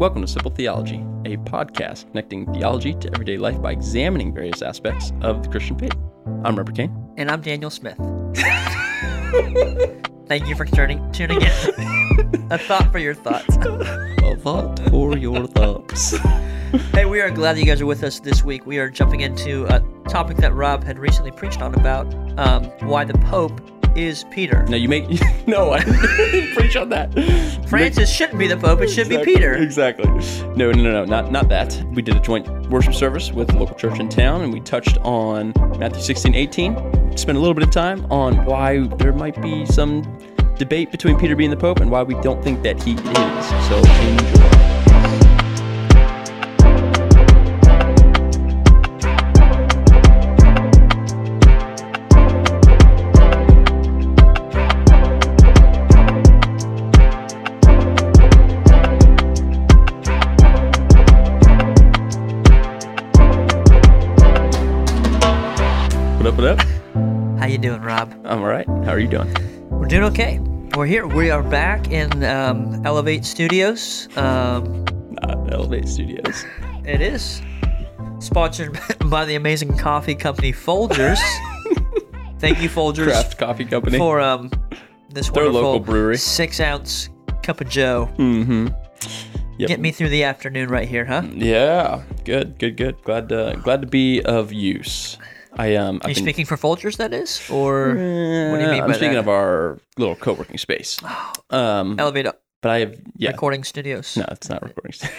Welcome to Simple Theology, a podcast connecting theology to everyday life by examining various aspects of the Christian faith. I'm Robert Kane. And I'm Daniel Smith. Thank you for turning, tuning in. A thought for your thoughts. A thought for your thoughts. Hey, we are glad that you guys are with us this week. We are jumping into a topic that Rob had recently preached on about um, why the Pope is Peter. No, you make no. I preach on that. Francis shouldn't be the Pope; it should Exactly, be Peter. Exactly. No, no, no, no, not not that. We did a joint worship service with the local church in town, and we touched on Matthew 16, 18. Spent a little bit of time on why there might be some debate between Peter being the Pope and why we don't think that he is. So enjoy. Here. We are back in um, Elevate Studios. Um, Not Elevate Studios. it is sponsored by the amazing coffee company Folgers. Thank you, Folgers, Craft Coffee Company. for um this They're a wonderful local brewery. six ounce cup of Joe. mm-hmm. Yep. Get me through the afternoon right here, huh? Yeah, good, good, good. Glad to glad to be of use. I um. Are you been, speaking for Folgers, that is, or what do you Eh, mean I'm by speaking that? of our little co-working space. Um, Elevate but I have yeah. Recording Studios, No, it's not recording. Studios.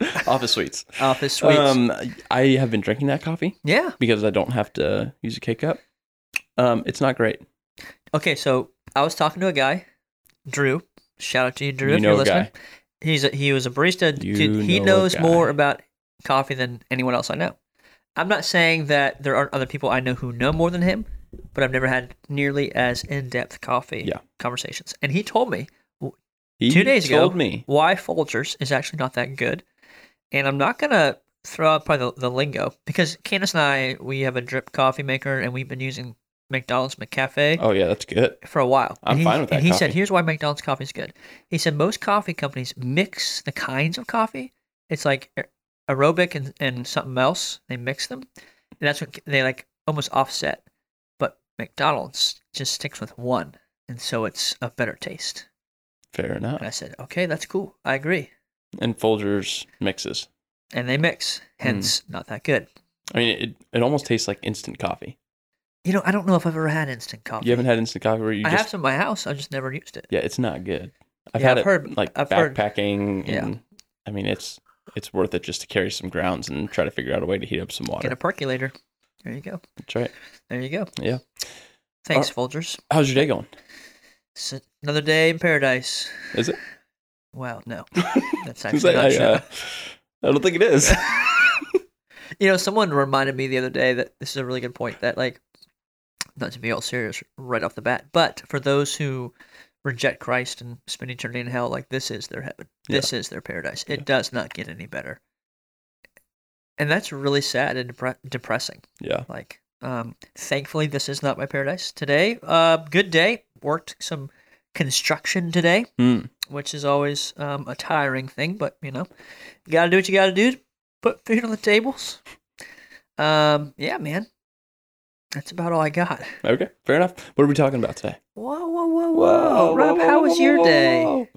office suites. Office Suites? Um, I have been drinking that coffee yeah. because I don't have to use a K cup. Um, it's not great. Okay, so I was talking to a guy, Drew. Shout out to you, Drew, You if know you're listening. guy. He's a, he was a barista. You Dude, he know knows more about coffee than anyone else I know. I'm not saying that there aren't other people I know who know more than him, but I've never had nearly as in-depth coffee Yeah. conversations. And he told me He two days told ago me. why Folgers is actually not that good. And I'm not gonna throw out probably the, the lingo because Candace and I we have a drip coffee maker and we've been using McDonald's McCafe Oh yeah, that's good. for a while. I'm he, fine with that And he said, "Here's why McDonald's coffee is good." He said most coffee companies mix the kinds of coffee. It's like aerobic and, and something else. They mix them, and that's what they like almost offset. But McDonald's just sticks with one, and so it's a better taste. Fair enough. And I said, "Okay, that's cool. I agree." And Folgers mixes. And they mix, hence hmm. not that good. I mean, it it almost tastes like instant coffee. You know, I don't know if I've ever had instant coffee. You haven't had instant coffee where you I just have some in my house. I just never used it. yeah, it's not good. I've Yeah, had I've it heard- like I've heard- backpacking, Yeah. and I mean, it's it's worth it just to carry some grounds and try to figure out a way to heat up some water. Get a percolator. There you go. That's right. There you go. Yeah. Thanks, Folgers. How's your day going? It's another day in paradise. Is it? Well, no, that's actually not I, true. uh, I don't think it is. You know, someone reminded me the other day that this is a really good point. That like, not to be all serious right off the bat, but for those who reject Christ and spend eternity in hell, like this is their heaven. This is their paradise. It Yeah. does not get any better, and that's really sad and depre- depressing. yeah. Like, um, thankfully, this is not my paradise today. Uh, good day. Worked some construction today. Hmm. which is always um, a tiring thing, but you know, you gotta do what you gotta do. to Put food on the tables. Um, yeah, man. That's about all I got. Okay. Fair enough. What are we talking about today? Whoa, whoa, whoa, whoa, Rob, how was your day? whoa.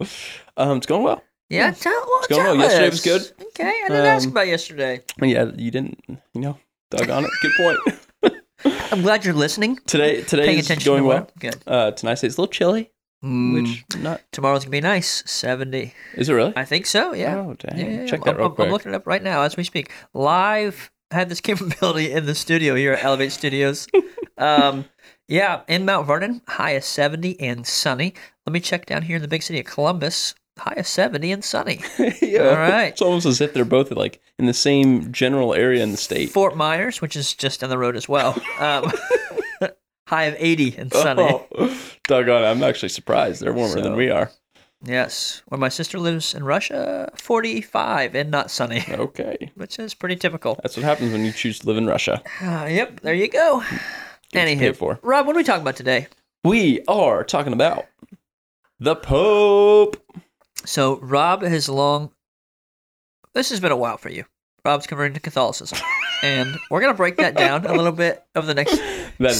Um, it's going well. Yeah, tell, well, It's going well. Yesterday was good. Okay, I didn't ask Um, about yesterday. Yeah, you didn't. You know, dug on it. Good point. I'm glad you're listening. today, today is going well. Good. Uh, tonight it's a little chilly, Mm, which not tomorrow's gonna be nice. Seventy. is it really? I think so. Yeah. Oh dang! Yeah, yeah, yeah. Check I'm, that real I'm- quick. I'm looking it up right now as we speak. Live had this capability in the studio here at Elevate Studios. um, yeah, in Mount Vernon, high of 70 and sunny. Let me check down here in the big city of Columbus, high of 70 and sunny. yeah. All right. It's almost as if they're both like in the same general area in the state. Fort Myers, which is just down the road as well, um, high of 80 and sunny. Oh, doggone! I'm actually surprised. They're warmer than we are. Yes, where my sister lives in Russia, 45 and not sunny, Okay, which is pretty typical. that's what happens when you choose to live in Russia. Uh, yep, there you go. Get what you Anywho, for. Rob, what are we talking about today? We are talking about the Pope. So Rob has long this has been a while for you. Rob's converting to Catholicism, and we're gonna break that down a little bit over the next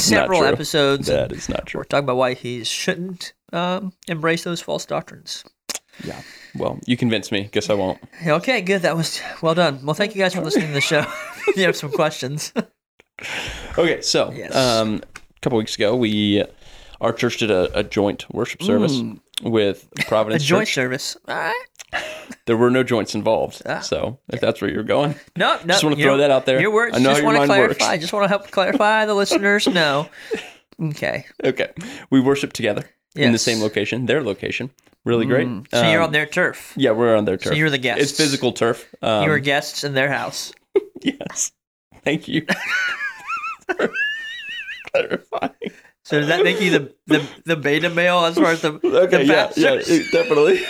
several episodes. That is not true. We're talking about why he shouldn't um, embrace those false doctrines. Yeah. Well, you convinced me. Guess I won't. Okay, good. That was well done. Well, thank you guys for listening to the show. If you have some questions. Okay, so Yes. um, a couple weeks ago, we our church did a, a joint worship service with Providence. A joint Church. service. All right. There were no joints involved. Ah. So if that's where you're going, No, no. Just wanna throw that out there. Your words. I know just want to mind works. clarify. Just want to help clarify the listeners know. Okay. okay, we worshiped together in the same location, their location. Really great. Mm. So you're Um, on their turf. Yeah, we're on their turf. So you're the guest. It's physical turf. Um, you were guests in their house. yes. Thank you. Clarifying. So does that make you the the, the beta male as far as the Okay, the yeah, yeah, it- definitely.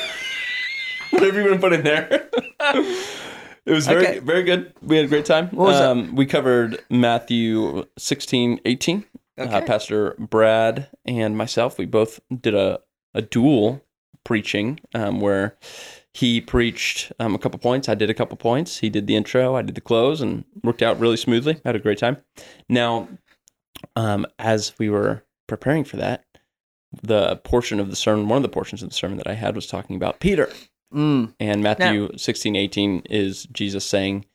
Whatever you want to put in there. it was very, Okay. very good. We had a great time. What was that? um, We covered Matthew 16, 18. Uh, Pastor Brad and myself, we both did a, a dual preaching um, where he preached um, a couple points. I did a couple points. He did the intro. I did the close and worked out really smoothly. Had a great time. Now, um, as we were preparing for that, the portion of the sermon, one of the portions of the sermon that I had was talking about Peter. Mm. And Matthew sixteen eighteen is Jesus saying,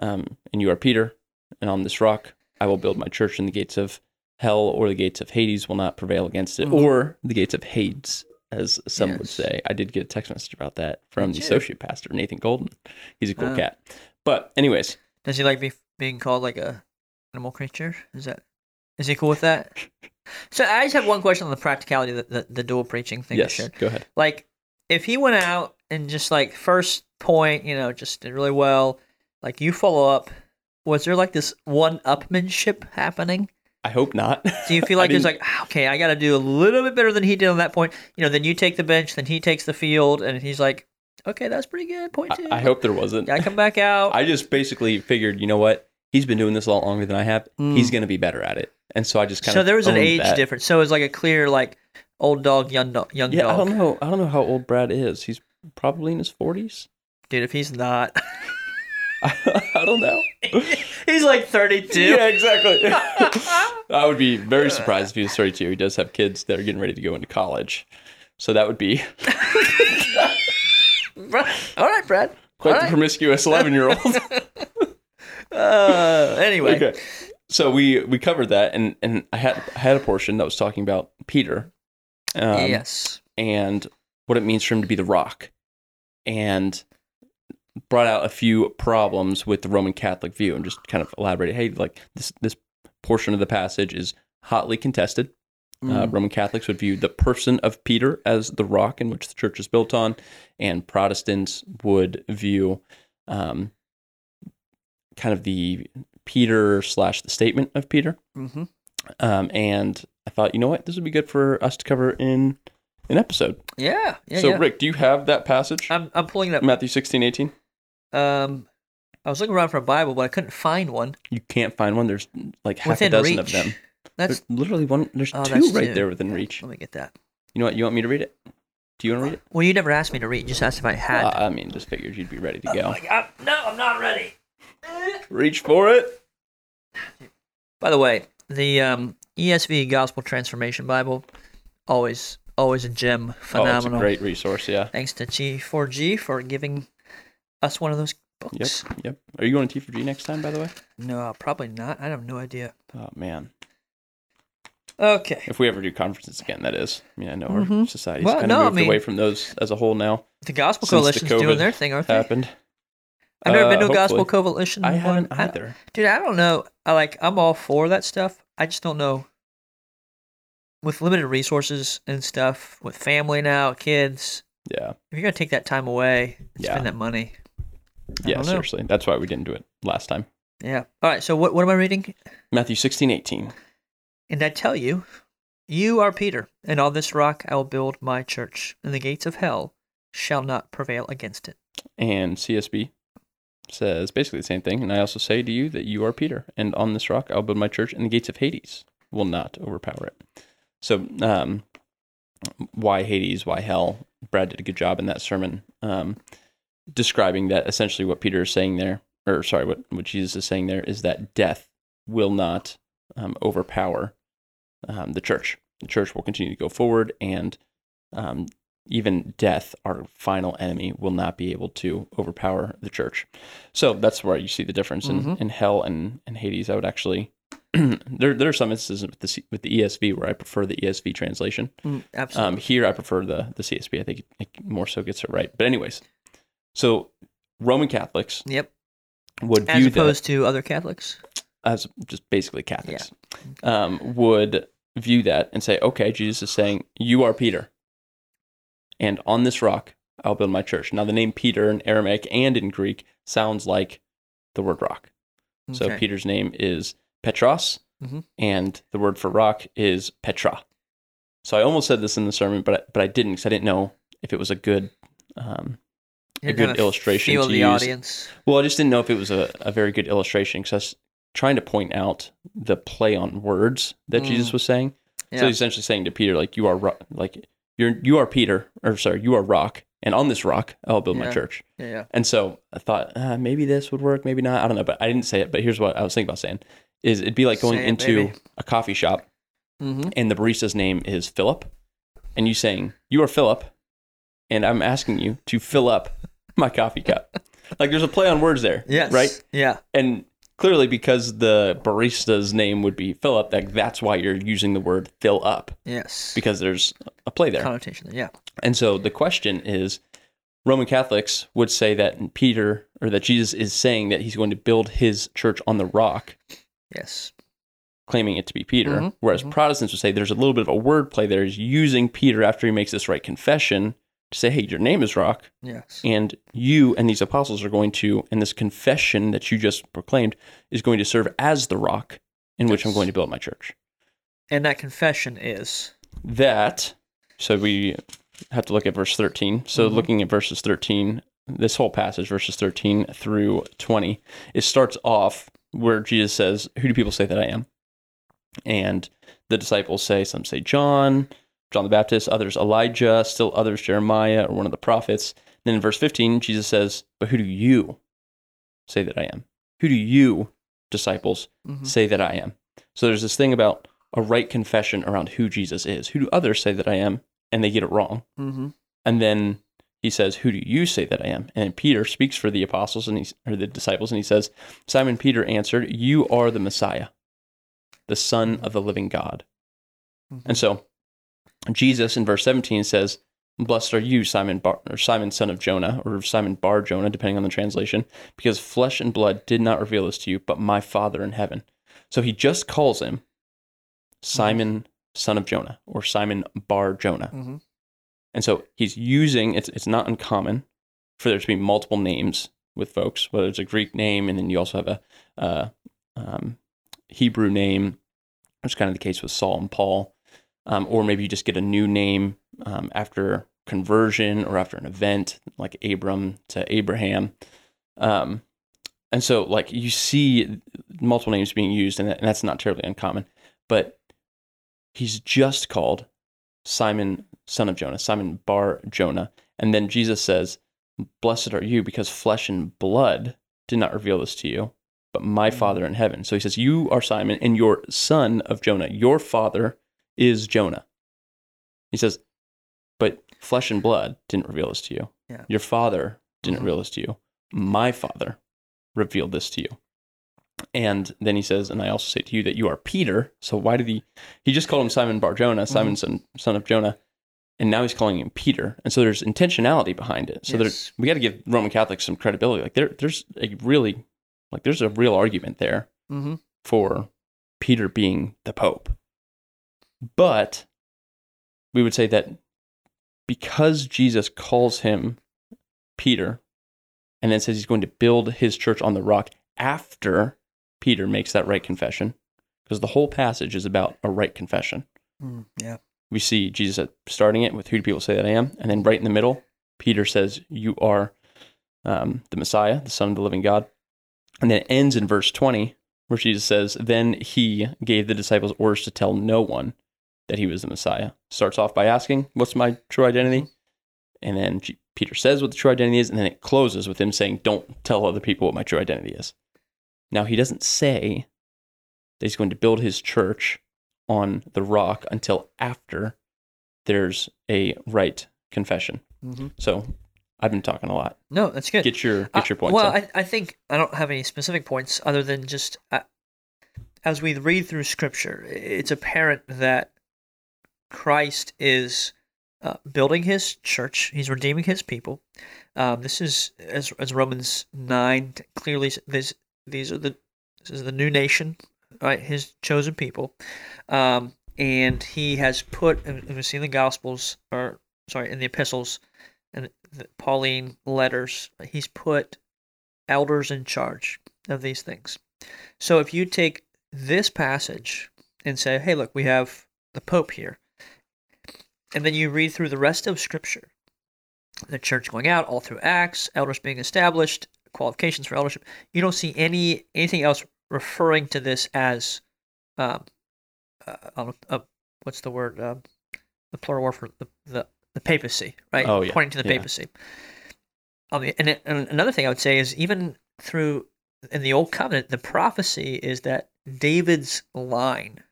um, And you are Peter, and on this rock I will build my church, and the gates of hell or the gates of Hades will not prevail against it, Mhm. or the gates of Hades, as some would say. I did get a text message about that from the associate pastor, Nathan Golden. He's a cool Oh. cat. But, anyways, Does he like be, being called like a animal creature? Is that is he cool with that? So I just have one question on the practicality of the, the, the dual preaching thing. yes, go ahead. Like if he went out and just like first point, you know, just did really well, like you follow up, was there like this one upmanship happening? I hope not. Do you feel I like there's like, "Ah, okay, I got to do a little bit better than he did on that point? You know, then you take the bench, then he takes the field, and he's like, okay, that's pretty good. Point two. I, I hope there wasn't. I come back out. I just basically figured, you know what? He's been doing this a lot longer than I have. Mm. He's going to be better at it. And so I just kind so of so there was an age that. difference. So it was like a clear like old dog, young dog, young Yeah, I don't know. I don't know how old Brad is. He's probably in his forties. Dude, if he's not, I don't he's like 32. Yeah, exactly. I would be very surprised if he was 32. He does have kids that are getting ready to go into college, so that would be All right, Brad. quite All the right. promiscuous 11 year old. Uh, anyway, okay, so we we covered that, and and I had I had a portion that was talking about Peter, um, yes. and what it means for him to be the rock, and brought out a few problems with the Roman Catholic view, and just kind of elaborated. Hey, like this this portion of the passage is hotly contested. Uh, Mm. Roman Catholics would view the person of Peter as the rock in which the church is built on, and Protestants would view um, kind of the Peter slash the statement of Peter. hmm Um, and I thought, you know what, this would be good for us to cover in an episode. Yeah. Yeah. so, yeah. Rick, do you have that passage? I'm I'm pulling it up. Matthew 16, 18? Um, I was looking around for a Bible, but I couldn't find one You can't find one. There's like half within a dozen reach. of them. That's There's literally one. There's Oh, two right two. there within reach. let me get that. You know what? You want me to read it? Do you want to read it? Well, you never asked me to read. You just asked if I had. Uh, I mean, just figured you'd be ready to go. Like, I'm- no, I'm not ready. Reach for it. By the way, the um, ESV Gospel Transformation Bible, always always a gem, Oh, it's a phenomenal. great resource. Yeah. Thanks to T4G for giving us one of those books. Yep. Yep. Are you going to T4G next time, by the way? No, probably not. I have no idea. Oh man. Okay. If we ever do conferences again, that is. I mean, I know our Mhm. society's Well, kind of no, I moved away from those as a whole now. The Gospel Since the Coalition's doing their thing, aren't they? Happened. I've never Uh, been to a Gospel. Coalition. I one. haven't I- either. dude, I don't know. I like. I'm all for that stuff. I just don't know. With limited resources and stuff, with family now, kids, Yeah. if you're gonna take that time away, and Yeah. spend that money. Yeah. Seriously. That's why we didn't do it last time. Yeah. All right. So what what am I reading? Matthew 16, 18. And I tell you, you are Peter, and on this rock I will build my church, and the gates of hell shall not prevail against it. And CSB says basically the same thing. And I also say to you that you are Peter, and on this rock I'll build my church, and the gates of Hades will not overpower it. So, um, why Hades? Why hell? Brad did a good job in that sermon. Um, describing that essentially what Peter is saying there, or sorry, what, what Jesus is saying there is that death will not um, overpower um, the church. The church will continue to go forward, and um, even death, our final enemy, will not be able to overpower the church. So that's where you see the difference in, Mhm. in hell and, and Hades. I would actually. there, there are some instances with the with the ESV where I prefer the ESV translation. Mm, absolutely. Um, here, I prefer the the CSB. I think it more so gets it right. But anyways, so Roman Catholics yep. would As view that opposed to other Catholics. as just basically Catholics, um, would view that and say, okay, Jesus is saying, you are Peter. And on this rock, I'll build my church. Now, the name Peter in Aramaic and in Greek sounds like the word rock. So Okay. Peter's name is Petros, Mhm. and the word for rock is Petra. So I almost said this in the sermon, but I, but I didn't because I didn't know if it was a good. Um, You a good illustration Feel to the use. audience. well, I just didn't know if it was a, a very good illustration because I was trying to point out the play on words that Mm. Jesus was saying. So he's essentially saying to Peter, like, you are ro- like you're you are Peter, or sorry, you are rock, and on this rock I'll build my church. yeah. Yeah. And so I thought uh, maybe this would work, maybe not. I don't know, but I didn't say it. But here's what I was thinking about saying: is it'd be like going it, into baby. a coffee shop Mm-hmm. and the barista's name is Philip, and you saying you are Philip, and I'm asking you to fill up my coffee cup. like there's a play on words there, Yes. right? Yeah. And clearly, because the barista's name would be Philip, like that's why you're using the word fill up Yes. because there's a play there. connotation. there, Yeah. And so the question is Roman Catholics would say that Peter or that Jesus is saying that he's going to build his church on the rock, Yes. claiming it to be Peter. Mhm, Whereas mhm. Protestants would say there's a little bit of a word play there. He's using Peter after he makes this right confession to say, hey, your name is rock. Yes. And you and these apostles are going to, and this confession that you just proclaimed is going to serve as the rock in which I'm going to build my church. And that confession is that so we have to look at verse 13 so Mhm. looking at verses 13 this whole passage verses 13 through 20 it starts off where jesus says who do people say that i am and the disciples say some say john john the baptist others elijah still others jeremiah or one of the prophets then in verse 15 jesus says but who do you say that i am who do you disciples Mhm. say that I am. So there's this thing about a right confession around who Jesus is. Who do others say that I am? And they get it wrong. Mhm. And then he says, Who do you say that I am? And Peter speaks for the apostles and he's or the disciples and he says, Simon Peter answered, You are the Messiah, the Son of the living God. Mhm. And so Jesus in verse 17 says, Blessed are you, Simon Bar, or Simon son of Jonah, or Simon Bar Jonah, depending on the translation, because flesh and blood did not reveal this to you, but my Father in heaven. So he just calls him Simon son of Jonah, or Simon Bar Jonah. Mhm. And so he's using it's it's not uncommon for there to be multiple names with folks, whether it's a Greek name and then you also have a uh, um, Hebrew name, which is kind of the case with Saul and Paul, um, or maybe you just get a new name um, after conversion or after an event like Abram to Abraham. Um, and so like you see multiple names being used, and, that, and that's not terribly uncommon, but he's just called Simon, son of Jonah, Simon Bar Jonah. And then Jesus says, Blessed are you because flesh and blood did not reveal this to you, but my Mhm. Father in heaven. So he says, You are Simon, and your son of Jonah. Your father is Jonah. He says, But flesh and blood didn't reveal this to you. Yeah. Your father didn't Mhm. reveal this to you. My father revealed this to you. And then he says, And I also say to you that you are Peter. So why did he? He just called him Simon Bar Jonah, Simon son, son of Jonah. And now he's calling him Peter. And so there's intentionality behind it. So Yes. there's, we got to give Roman Catholics some credibility. Like there, there's a really, like there's a real argument there Mhm. for Peter being the Pope. But we would say that because Jesus calls him Peter and then says he's going to build his church on the rock after Peter makes that right confession, because the whole passage is about a right confession. Mm, Yeah. We see Jesus starting it with who do people say that I am? And then right in the middle, Peter says, You are um, the Messiah, the Son of the living God. And then it ends in verse 20, where Jesus says, Then he gave the disciples orders to tell no one that he was the Messiah. Starts off by asking, What's my true identity? And then G- Peter says what the true identity is, and then it closes with him saying, Don't tell other people what my true identity is. Now, he doesn't say that he's going to build his church on the rock until after there's a right confession. Mm-hmm. So I've been talking a lot. No, that's good. Get your Uh, get your points. Well. I, I think I don't have any specific points other than just uh, as we read through Scripture, it's apparent that Christ is uh, building His church. He's redeeming His people. Um, this is as as Romans nine clearly this these are the this is the new nation, right? His chosen people, um, and He has put and we see in the Gospels or sorry in the epistles and the Pauline letters, he's put elders in charge of these things. So if you take this passage and say, hey, look, we have the Pope here, and then you read through the rest of Scripture, the church going out all through Acts, elders being established, qualifications for eldership, you don't see any anything else referring to this as, um, uh, know, uh, what's the word? Um, the plural word for the, the the papacy, right? Oh, yeah. Pointing to the Yeah. papacy. Um, and, it- and another thing I would say is even through in the old covenant, the prophecy is that David's line,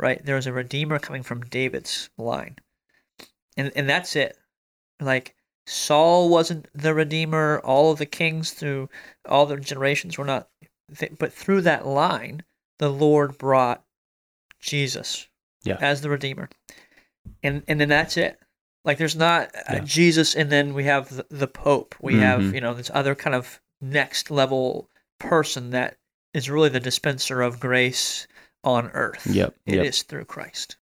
right? There is a redeemer coming from David's line, and and that's it. Like Saul wasn't the redeemer. All of the kings through all the generations were not, th- but through that line, the Lord brought Jesus Yeah. as the redeemer, and and then that's it. Like there's not uh, Yeah. Jesus, and then we have the, the Pope. We have Mhm. you know this other kind of next level person that is really the dispenser of grace on earth. Yep, It is yep. through Christ.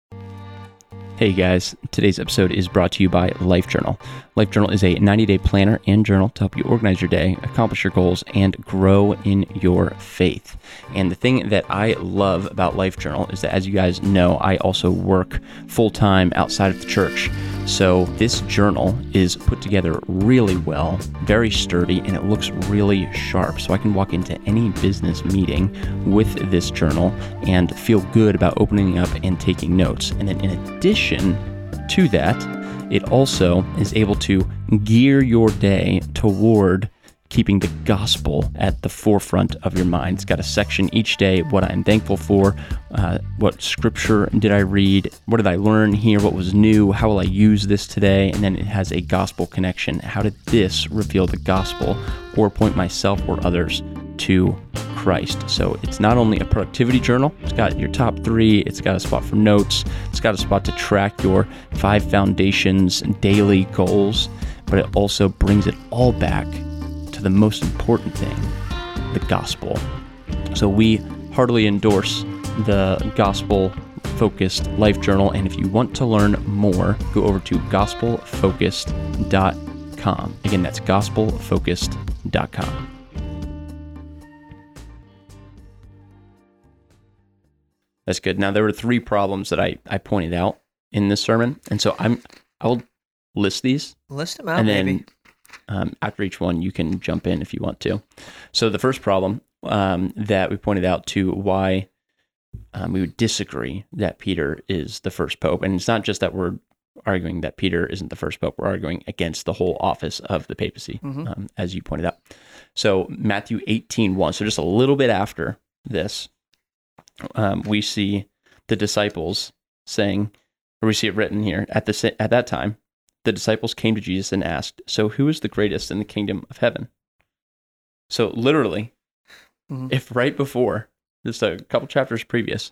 Hey guys, today's episode is brought to you by Life Journal. Life Journal is a 90 day planner and journal to help you organize your day, accomplish your goals, and grow in your faith. And the thing that I love about Life Journal is that, as you guys know, I also work full time outside of the church. So this journal is put together really well, very sturdy, and it looks really sharp. So I can walk into any business meeting with this journal and feel good about opening up and taking notes. And then in addition to that, it also is able to gear your day toward keeping the gospel at the forefront of your mind. It's got a section each day what I'm thankful for, uh, what scripture did I read, what did I learn here, what was new, how will I use this today, and then it has a gospel connection. How did this reveal the gospel or point myself or others to Christ? So it's not only a productivity journal, it's got your top three, it's got a spot for notes, it's got a spot to track your five foundations and daily goals, but it also brings it all back to the most important thing the gospel. So we heartily endorse the gospel focused life journal. And if you want to learn more, go over to gospelfocused.com. Again, that's gospelfocused.com. That's good. Now there were three problems that I, I pointed out in this sermon. And so I'm I'll list these List them out, and then maybe. um, after each one, you can jump in if you want to. So the first problem um, that we pointed out to why um, we would disagree that Peter is the first pope, and it's not just that we're arguing that Peter isn't the first pope; we're arguing against the whole office of the papacy, Mhm. um, as you pointed out. So Matthew 18, 1, so just a little bit after this, um, we see the disciples saying, or we see it written here at the at that time, the disciples came to Jesus and asked, "So who is the greatest in the kingdom of heaven?" So literally, Mhm. if right before just a couple chapters previous,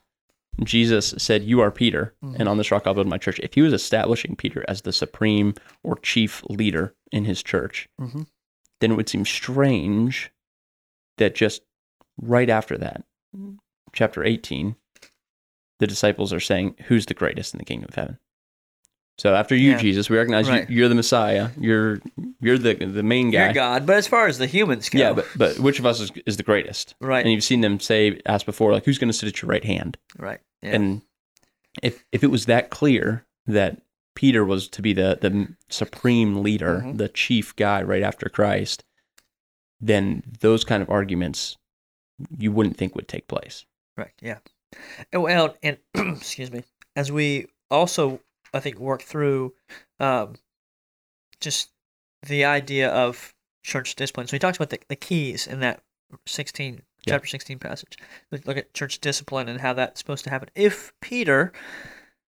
Jesus said, "You are Peter, Mhm. and on this rock I'll build my church." If he was establishing Peter as the supreme or chief leader in his church, Mhm. then it would seem strange that just right after that, chapter 18, the disciples are saying, Who's the greatest in the kingdom of heaven? So after you, Yeah. Jesus, we recognize Right. you, you're the Messiah. You're you're the the main guy. You're God. But as far as the humans go, Yeah, but but which of us is, is the greatest? right, And you've seen them say, ask before, like, who's going to sit at your right hand? right. Yeah. And if if it was that clear that Peter was to be the the supreme leader, Mhm. the chief guy right after Christ, then those kind of arguments you wouldn't think would take place. Right. Yeah. Well, and excuse me, as we also, I think, work through um, just the idea of church discipline. So he talks about the, the keys in that 16 Yeah. chapter 16 passage. Look at church discipline and how that's supposed to happen. If Peter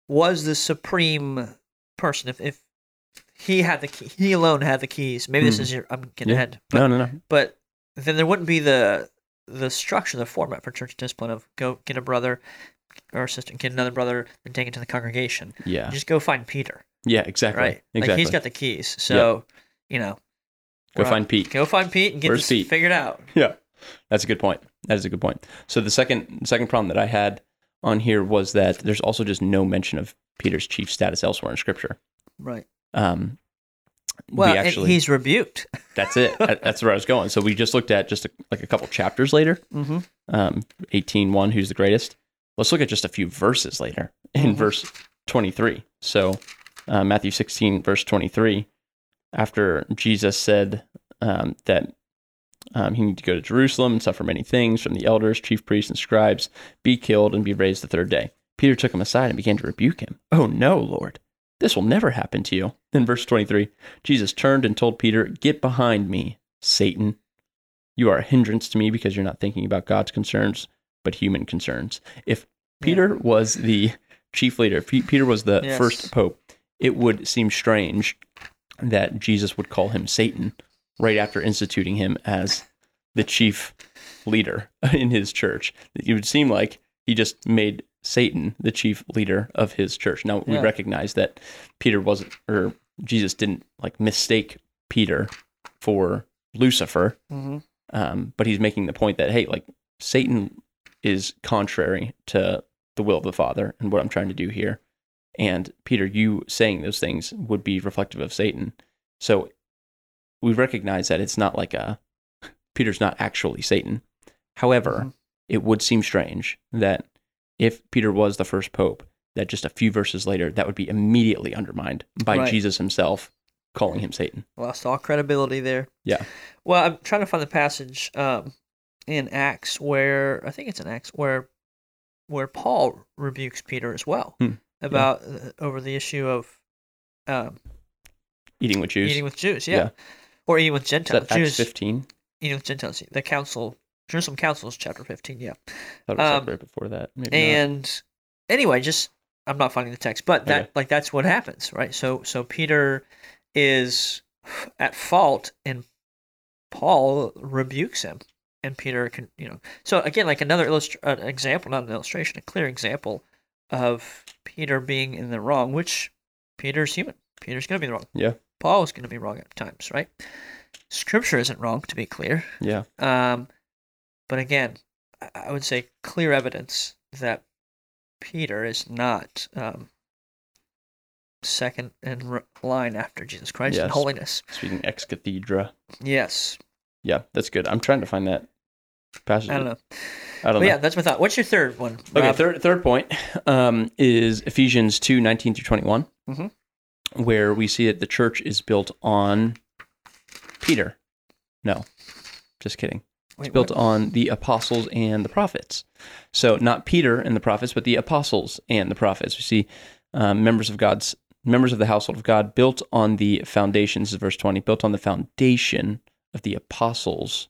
was the supreme person, if, if he had the key, he alone had the keys. Maybe this Hmm. is your I'm getting Yeah. ahead. But, No, no, no. but then there wouldn't be the the structure, the format for church discipline of go get a brother or sister, get another brother, and take it to the congregation. Yeah. Just go find Peter, Yeah, exactly. right? Exactly. Like he's got the keys. So, you know, Go find Pete. Go find Pete and get Where's this Pete? figured out. Yeah, that's a good point. That is a good point. So the second second problem that I had on here was that there's also just no mention of Peter's chief status elsewhere in Scripture. Right. Um, Well, we actually he's rebuked. that's it. That's where I was going. So we just looked at just a, like a couple chapters later, Mm-hmm. um, 18, 1, who's the greatest. Let's look at just a few verses later in Mhm. verse 23. So uh, Matthew 16, verse 23, after Jesus said um, that um, he needed to go to Jerusalem and suffer many things from the elders, chief priests, and scribes, be killed, and be raised the third day. Peter took him aside and began to rebuke him. Oh, no, Lord, this will never happen to you. Then, verse 23, Jesus turned and told Peter, Get behind me, Satan. You are a hindrance to me because you're not thinking about God's concerns, but human concerns. If Peter was the chief leader, if Peter was the Yes. first pope, it would seem strange that Jesus would call him Satan right after instituting him as the chief leader in his church. It would seem like he just made Satan the chief leader of his church. Now we Yeah. recognize that Peter wasn't, or Jesus didn't like mistake Peter for Lucifer, Mm-hmm. um, but he's making the point that hey, like Satan is contrary to the will of the Father and what I'm trying to do here. And Peter, you saying those things would be reflective of Satan. So we recognize that it's not like a Peter's not actually Satan. However, Mhm. It would seem strange that if Peter was the first pope, that just a few verses later, that would be immediately undermined by Right. Jesus himself calling him Satan. Lost all credibility there. Yeah. Well, I'm trying to find the passage um, in Acts where I think it's in Acts where where Paul rebukes Peter as well Hmm. about uh, over the issue of um, Eating with Jews. eating with Jews. Yeah. Yeah. Or eating with Gentiles. that Acts 15? eating with Gentiles. The council, Jerusalem Council is chapter 15. Yeah. thought it was Um, right before that. Maybe not. and anyway just i'm not finding the text but that Okay. like that's what happens right so so peter is at fault and paul rebukes him and peter can you know so again like another illustr- uh, example not an illustration a clear example of peter being in the wrong which peter's human peter's going to be wrong Yeah. paul is going to be wrong at times right scripture isn't wrong to be clear Yeah. um, but again, I- would say clear evidence that Peter is not um, second in line after Jesus Christ in holiness. Speaking ex cathedra. Yes, Yeah, that's good. I'm trying to find that passage. I don't know. I don't But know. yeah, that's my thought. What's your third one? Okay, third third point um, is Ephesians two nineteen through 21, Mhm. where we see that the church is built on Peter. No, just kidding. Wait, It's built what? on the apostles and the prophets. So not Peter and the prophets, but the apostles and the prophets. We see um, members of God's members of the household of God built on the foundation. This is verse twenty. Built on the foundation of the apostles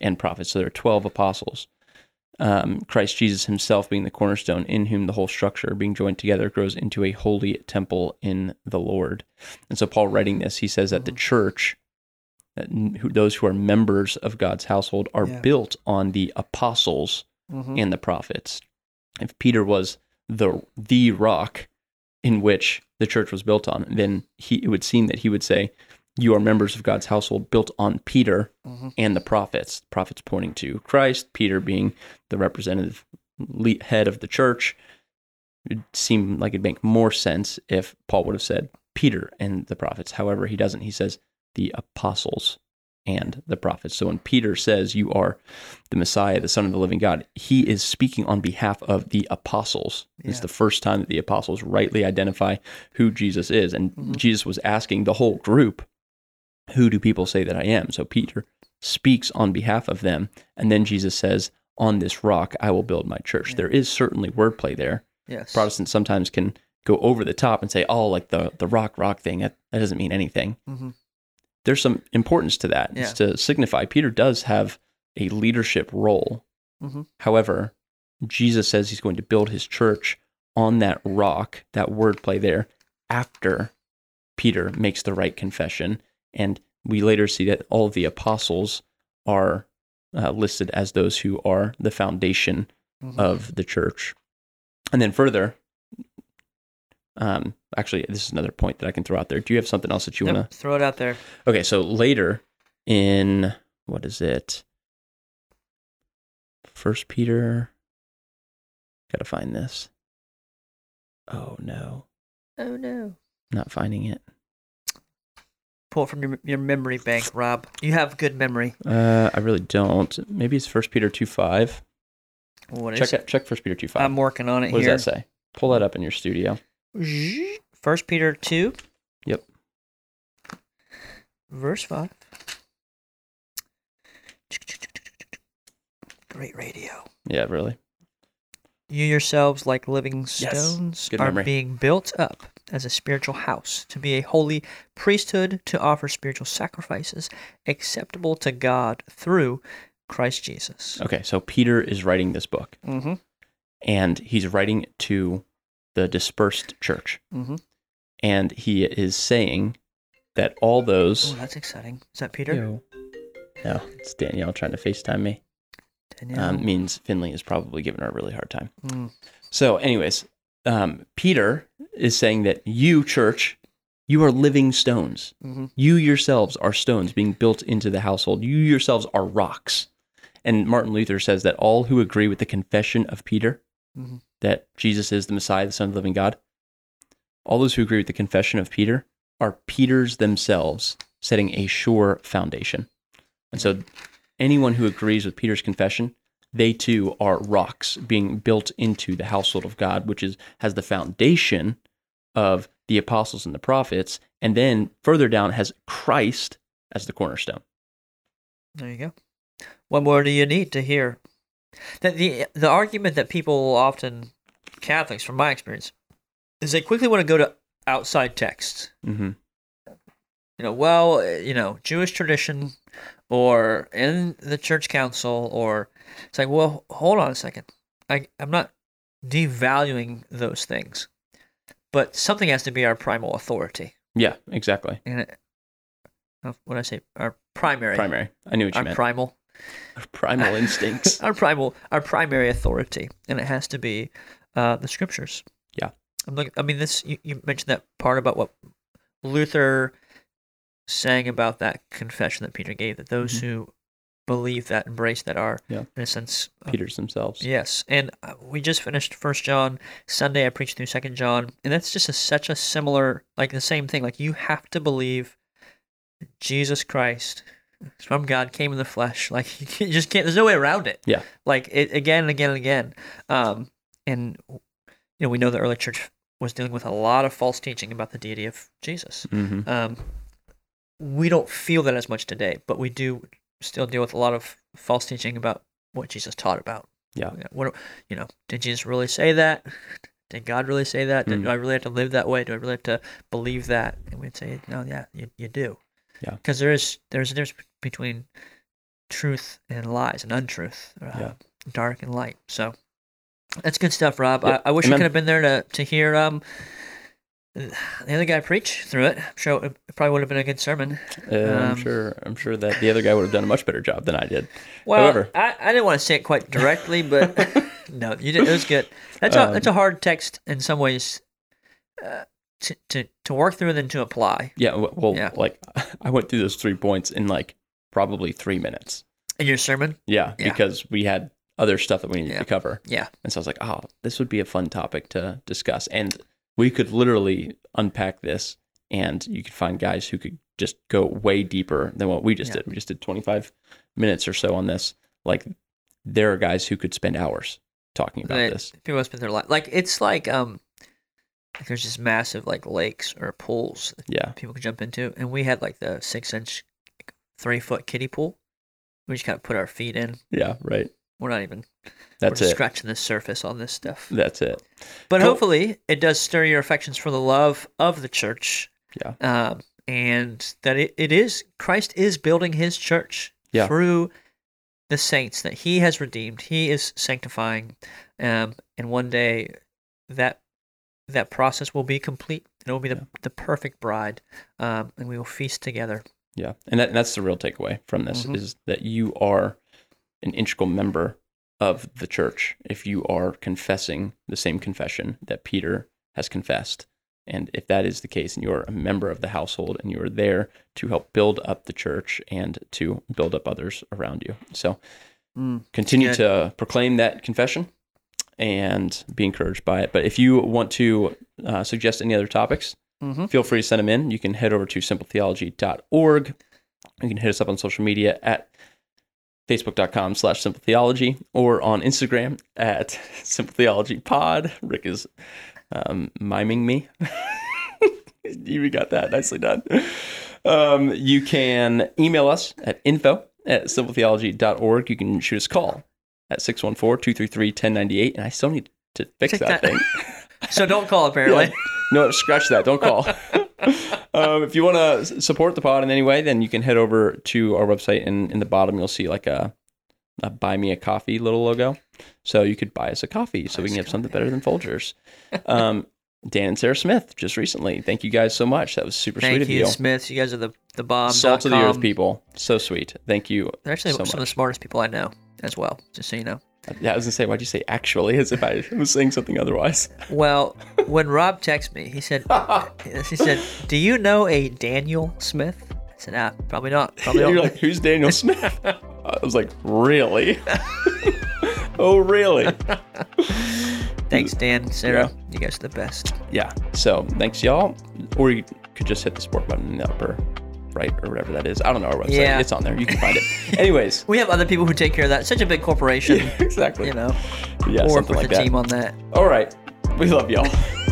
and prophets. So there are twelve apostles. Um, Christ Jesus Himself being the cornerstone, in whom the whole structure, being joined together, grows into a holy temple in the Lord. And so Paul, writing this, he says that the church that n- who, those who are members of God's household are Yeah. built on the apostles Mhm. and the prophets. If Peter was the the rock in which the church was built on, then he it would seem that he would say, "You are members of God's household, built on Peter Mhm. and the prophets." Prophets pointing to Christ, Peter being the representative head of the church. It seemed like it'd make more sense if Paul would have said Peter and the prophets. However, he doesn't. He says the apostles and the prophets. So when Peter says you are the Messiah, the Son of the living God, he is speaking on behalf of the apostles. It's the first time that the apostles rightly identify who Jesus is. And Mhm. Jesus was asking the whole group, Who do people say that I am? So Peter speaks on behalf of them. And then Jesus says, On this rock I will build my church. Yeah. There is certainly wordplay there. Yes. Protestants sometimes can go over the top and say, Oh, like the, the rock rock thing, that, that doesn't mean anything Mhm. There's some importance to that. It's to signify Peter does have a leadership role. Mhm. However, Jesus says he's going to build his church on that rock, that wordplay there, after Peter makes the right confession. And we later see that all of the apostles are uh, listed as those who are the foundation Mhm. of the church. And then further, um, actually, this is another point that I can throw out there. Do you have something else that you Yep, want to? throw it out there. Okay, so later in what is it? First Peter. Gotta find this. Oh no, Oh no. not finding it. Pull it from your, your memory bank, Rob. You have good memory. Uh, I really don't. Maybe it's First Peter two five. What is Check it? it. Check First Peter two 5 I'm working on it what here. does that say? Pull that up in your studio. First Peter two. Yep. Verse five. Great radio. Yeah, really. You yourselves, like living stones, Good are memory. being built up as a spiritual house to be a holy priesthood to offer spiritual sacrifices acceptable to God through Christ Jesus. Okay, so Peter is writing this book, Mm-hmm. and he's writing to the dispersed church, Mm-hmm. and he is saying that all those. Oh, those. that's exciting. Is that Peter? Yo. No, it's Danielle trying to FaceTime me. Danielle? Um, means Finley is probably giving her a really hard time. Mm. So, anyways, um, Peter is saying that you, church, you are living stones. Mhm. You yourselves are stones being built into the household. You yourselves are rocks. And Martin Luther says that all who agree with the confession of Peter, Mhm. That Jesus is the Messiah, the Son of the living God, all those who agree with the confession of Peter are Peters themselves setting a sure foundation. And so anyone who agrees with Peter's confession, they too are rocks being built into the household of God, which is has the foundation of the apostles and the prophets, and then further down has Christ as the cornerstone. There you go. What more do you need to hear? That the the argument that people often Catholics, from my experience, is they quickly want to go to outside texts. Mm-hmm. You know, well, you know, Jewish tradition, or in the church council, or it's like, well, hold on a second. I I'm not devaluing those things, but something has to be our primal authority. Yeah, exactly. And it, uh, when I say our primary, Primary. I knew what you our meant. primal. Our primal instincts. our primal our primary authority and it has to be uh, the scriptures Yeah. i'm looking i mean this you, you mentioned that part about what luther saying about that confession that peter gave that those Mhm. who believe that embrace that are Yeah. in a sense uh, Peters themselves. yes and uh, we just finished first john sunday i preached through second john and that's just a, such a similar like the same thing like you have to believe jesus christ is from god came in the flesh. Like you just can't there's no way around it. Yeah. like it again and again and again. Um and you know we know the early church was dealing with a lot of false teaching about the deity of jesus. Mm-hmm. um we don't feel that as much today but we do still deal with a lot of false teaching about what jesus taught about. Yeah. what you know did jesus really say that? Did god really say that? Did, Mm. do i really have to live that way? Do i really have to believe that? And we'd say no yeah you, you do Yeah. because there is there's a difference between truth and lies and untruth uh, Yeah. dark and light so that's good stuff rob Yep. I, I wish i could have been there to, to hear um the other guy preach through it. I'm sure it probably would have been a good sermon. Uh, I'm Um, sure. I'm sure that the other guy would have done a much better job than I did. Well, However- I, I didn't want to say it quite directly, but no, you did. It was good. That's a Um, that's a hard text in some ways uh, to, to to work through and then to apply Yeah. Well, Yeah. like I went through those three points in like probably three minutes. in your sermon. Yeah, Yeah. because we had other stuff that we needed Yeah. to cover, Yeah, and so I was like, oh, this would be a fun topic to discuss, and we could literally unpack this, and you could find guys who could just go way deeper than what we just Yeah. did. We just did 25 minutes or so on this. Like, there are guys who could spend hours talking about They- this. people spend their life like it's like um like there's just massive like lakes or pools that Yeah, people could jump into, and we had like the six inch, like, three foot kiddie pool. We just kind of put our feet in. yeah, right. We're not even That's we're it. scratching the surface on this stuff. That's it. But Cool. hopefully, it does stir your affections for the love of the church. Yeah. Um, and that it, it is Christ is building his church Yeah. through the saints that he has redeemed. He is sanctifying, um, and one day that that process will be complete. and It will be the, the perfect bride, um, and we will feast together. Yeah, and that, that's the real takeaway from this Mhm. is that you are an integral member of the church if you are confessing the same confession that Peter has confessed. And if that is the case, and you're a member of the household and you are there to help build up the church and to build up others around you. So continue good. to proclaim that confession and be encouraged by it. But if you want to uh, suggest any other topics, Mm-hmm. feel free to send them in. You can head over to simpletheology.org. You can hit us up on social media at facebook.com slash simpletheology or on Instagram at simpletheologypod. Rick is um, miming me. you got that. Nicely done. Um, you can email us at info at simpletheology.org. You can shoot us a call at 614-233-1098. And I still need to fix Check that, that. thing. So don't call apparently. No, scratch that. Don't call. um, if you want to support the pod in any way, then you can head over to our website, and in the bottom you'll see like a, a buy me a coffee little logo. So you could buy us a coffee, so we can have something better than Folgers. Um, Dan and Sarah Smith just recently. Thank you guys so much. That was super sweet of you, you. Smiths. You guys are the the bomb. Salt of the earth people. So sweet. Thank you. They're actually so some of the smartest people I know as well. Just so you know. Yeah, I was gonna say, why'd you say actually? As if I was saying something otherwise. Well, when Rob texted me, he said, he said, "Do you know a Daniel Smith?" I said, "Ah, probably not. Probably You're not." like, who's Daniel Smith? I was like, really? oh, really? Thanks, Dan, Sarah. You guys are the best. yeah. So thanks, y'all. Or you could just hit the support button in the upper right or whatever that is. I don't know our website. Yeah. It's on there. You can find it. Anyways, We have other people who take care of that. Such a big corporation, exactly. you know. Yeah, work something with like the that. team on that. All right. We love y'all.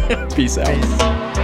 Peace out. Peace.